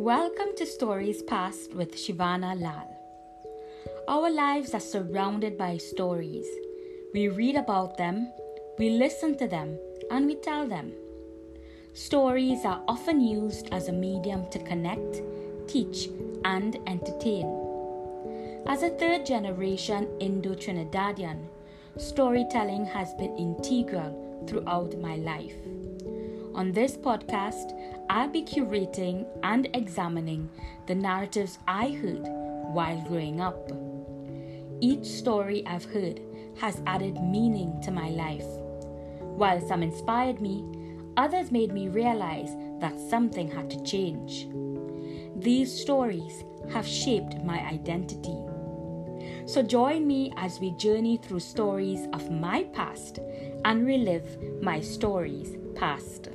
Welcome to Stories Past with Shivana Lal. Our lives are surrounded by stories. We read about them, we listen to them, and we tell them. Stories are often used as a medium to connect, teach, and entertain. As a third generation Indo Trinidadian, storytelling has been integral throughout my life. On this podcast, I'll be curating and examining the narratives I heard while growing up. Each story I've heard has added meaning to my life. While some inspired me, others made me realize that something had to change. These stories have shaped my identity. So join me as we journey through stories of my past and relive my stories past.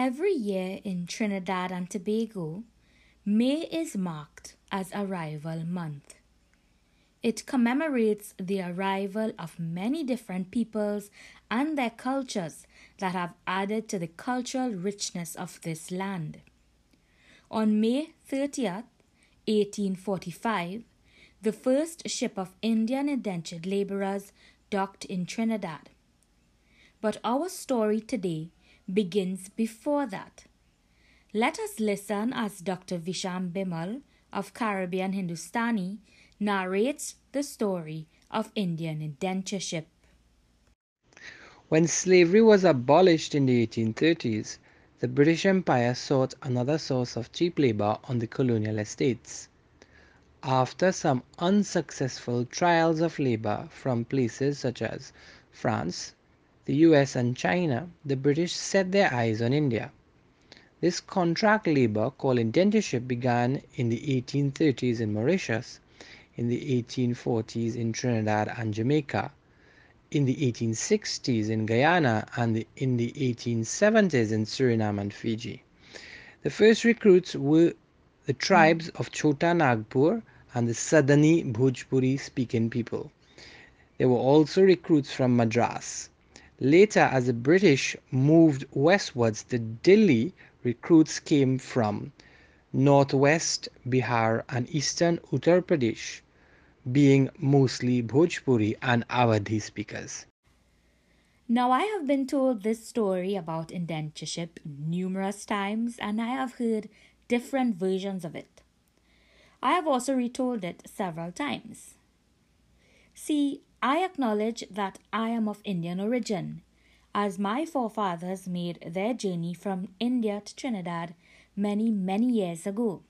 Every year in Trinidad and Tobago, May is marked as Arrival Month. It commemorates the arrival of many different peoples and their cultures that have added to the cultural richness of this land. On May 30th, 1845, the first ship of Indian indentured laborers docked in Trinidad. But our story today begins before that. Let us listen as Dr. Visham Bhimull of Caribbean Hindustani narrates the story of Indian indentureship. When slavery was abolished in the 1830s, the British Empire sought another source of cheap labor on the colonial estates. After some unsuccessful trials of labor from places such as France, the US, and China, the British set their eyes on India. This contract labor called indentureship began in the 1830s in Mauritius, in the 1840s in Trinidad and Jamaica, in the 1860s in Guyana, and in the 1870s in Suriname and Fiji. The first recruits were the tribes of Chota Nagpur and the Sadani Bhojpuri speaking people. There were also recruits from Madras. Later, as the British moved westwards the Delhi, recruits came from northwest Bihar and eastern Uttar Pradesh, being mostly Bhojpuri and Awadhi speakers. Now, I have been told this story about indentureship numerous times, and I have heard different versions of it. I have also retold it several times. See, I acknowledge that I am of Indian origin, as my forefathers made their journey from India to Trinidad many, many years ago.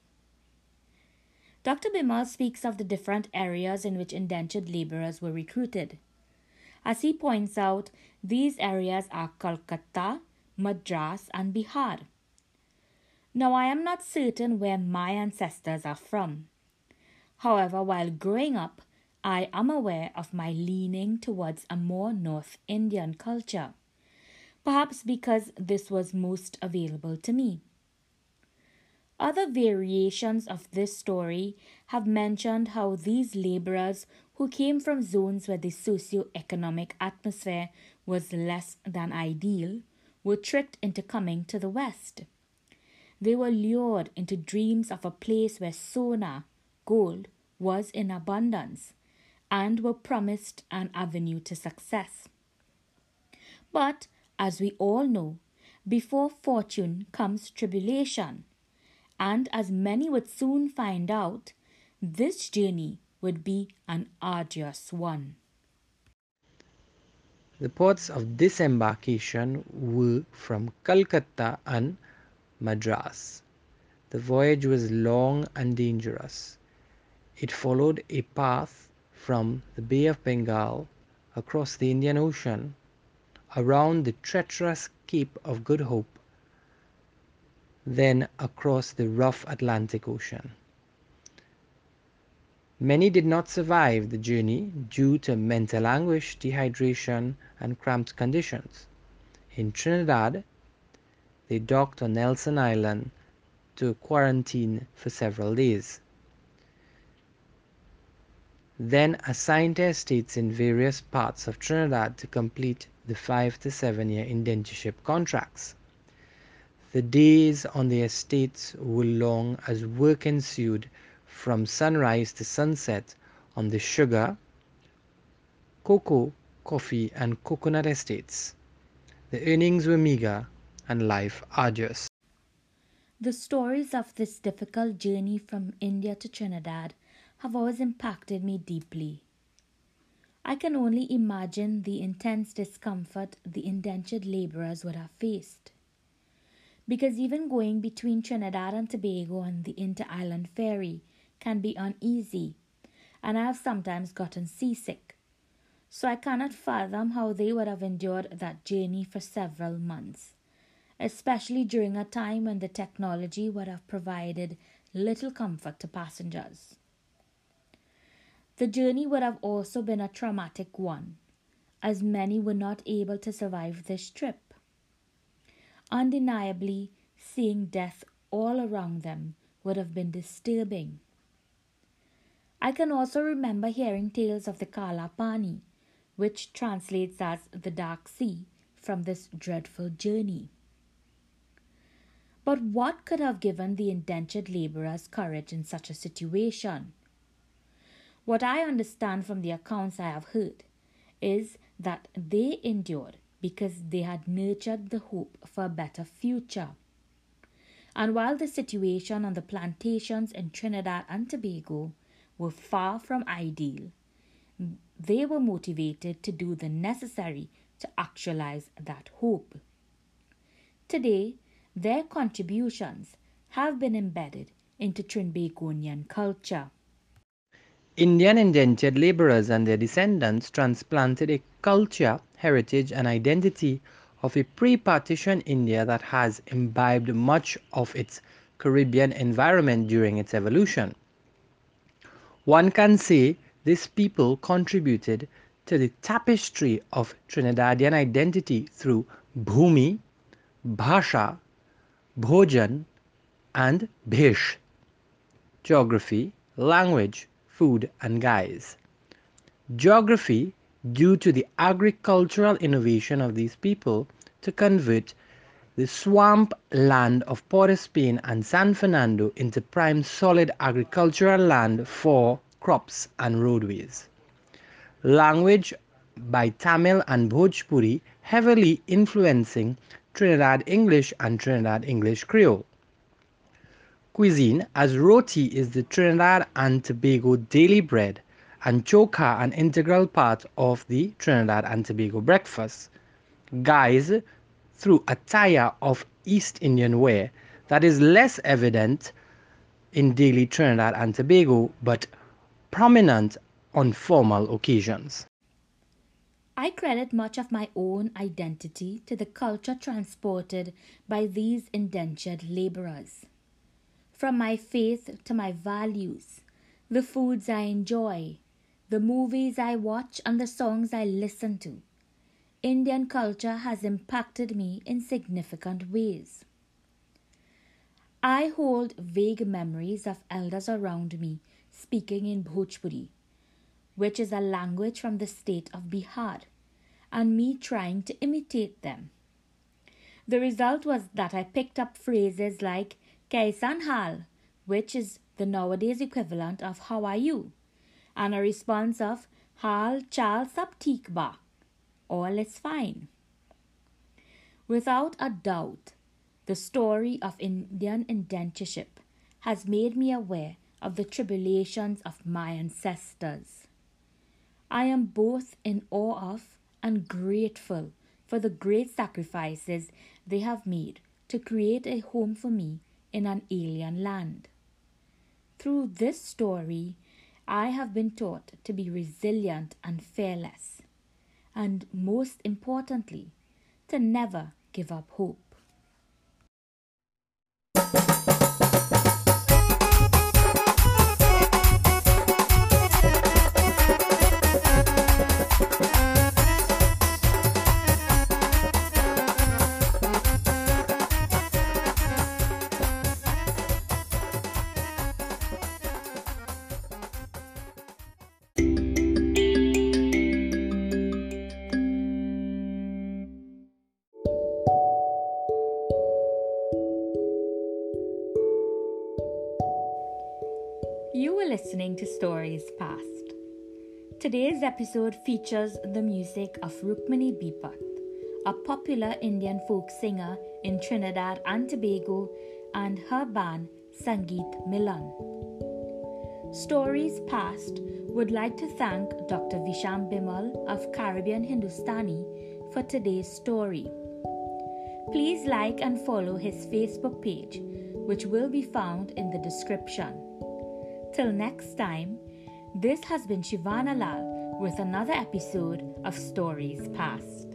Dr. Bhimull speaks of the different areas in which indentured laborers were recruited. As he points out, these areas are Kolkata, Madras, and Bihar. Now, I am not certain where my ancestors are from. However, while growing up, I am aware of my leaning towards a more North Indian culture, perhaps because this was most available to me. Other variations of this story have mentioned how these laborers who came from zones where the socio-economic atmosphere was less than ideal were tricked into coming to the West. They were lured into dreams of a place where sona, gold, was in abundance and were promised an avenue to success. But, as we all know, before fortune comes tribulation, and as many would soon find out, this journey would be an arduous one. The ports of disembarkation were from Calcutta and Madras. The voyage was long and dangerous. It followed a path from the Bay of Bengal across the Indian Ocean, around the treacherous Cape of Good Hope, then across the rough Atlantic Ocean. Many did not survive the journey due to mental anguish, dehydration, and cramped conditions. In Trinidad, they docked on Nelson Island to quarantine for several days. Then assigned to estates in various parts of Trinidad to complete the five to seven year indentureship contracts. The days on the estates were long as work ensued from sunrise to sunset on the sugar, cocoa, coffee, and coconut estates. The earnings were meager and life arduous. The stories of this difficult journey from India to Trinidad have always impacted me deeply. I can only imagine the intense discomfort the indentured labourers would have faced. Because even going between Trinidad and Tobago on the inter island ferry can be uneasy, and I have sometimes gotten seasick. So I cannot fathom how they would have endured that journey for several months, especially during a time when the technology would have provided little comfort to passengers. The journey would have also been a traumatic one, as many were not able to survive this trip. Undeniably, seeing death all around them would have been disturbing. I can also remember hearing tales of the Kala Pani, which translates as the Dark Sea, from this dreadful journey. But what could have given the indentured labourers courage in such a situation? What I understand from the accounts I have heard is that they endured because they had nurtured the hope for a better future. And while the situation on the plantations in Trinidad and Tobago were far from ideal, they were motivated to do the necessary to actualize that hope. Today, their contributions have been embedded into Trinbagonian culture. Indian indentured laborers and their descendants transplanted a culture, heritage, and identity of a pre partition India that has imbibed much of its Caribbean environment during its evolution. One can say this people contributed to the tapestry of Trinidadian identity through Bhumi, Bhasha, Bhojan, and Bhish. Geography, language, food, and guise. Geography, due to the agricultural innovation of these people to convert the swamp land of Port of Spain and San Fernando into prime solid agricultural land for crops and roadways. Language by Tamil and Bhojpuri heavily influencing Trinidad English and Trinidad English Creole. Cuisine as roti is the Trinidad and Tobago daily bread and chokha an integral part of the Trinidad and Tobago breakfast. Guise through attire of East Indian wear that is less evident in daily Trinidad and Tobago but prominent on formal occasions. I credit much of my own identity to the culture transported by these indentured labourers. From my faith to my values, the foods I enjoy, the movies I watch, and the songs I listen to. Indian culture has impacted me in significant ways. I hold vague memories of elders around me speaking in Bhojpuri, which is a language from the state of Bihar, and me trying to imitate them. The result was that I picked up phrases like Kaisan Hal, which is the nowadays equivalent of How are you? and a response of Hal Chal Sab Ba all is fine. Without a doubt, the story of Indian indentureship has made me aware of the tribulations of my ancestors. I am both in awe of and grateful for the great sacrifices they have made to create a home for me in an alien land. Through this story, I have been taught to be resilient and fearless and most importantly, to never give up hope. You were listening to Stories Past. Today's episode features the music of Rukmini Bipat, a popular Indian folk singer in Trinidad and Tobago, and her band Sangeet Milan. Stories Past would like to thank Dr. Visham Bhimull of Caribbean Hindustani for today's story. Please like and follow his Facebook page, which will be found in the description. Till next time, this has been Shivana Lal with another episode of Stories Past.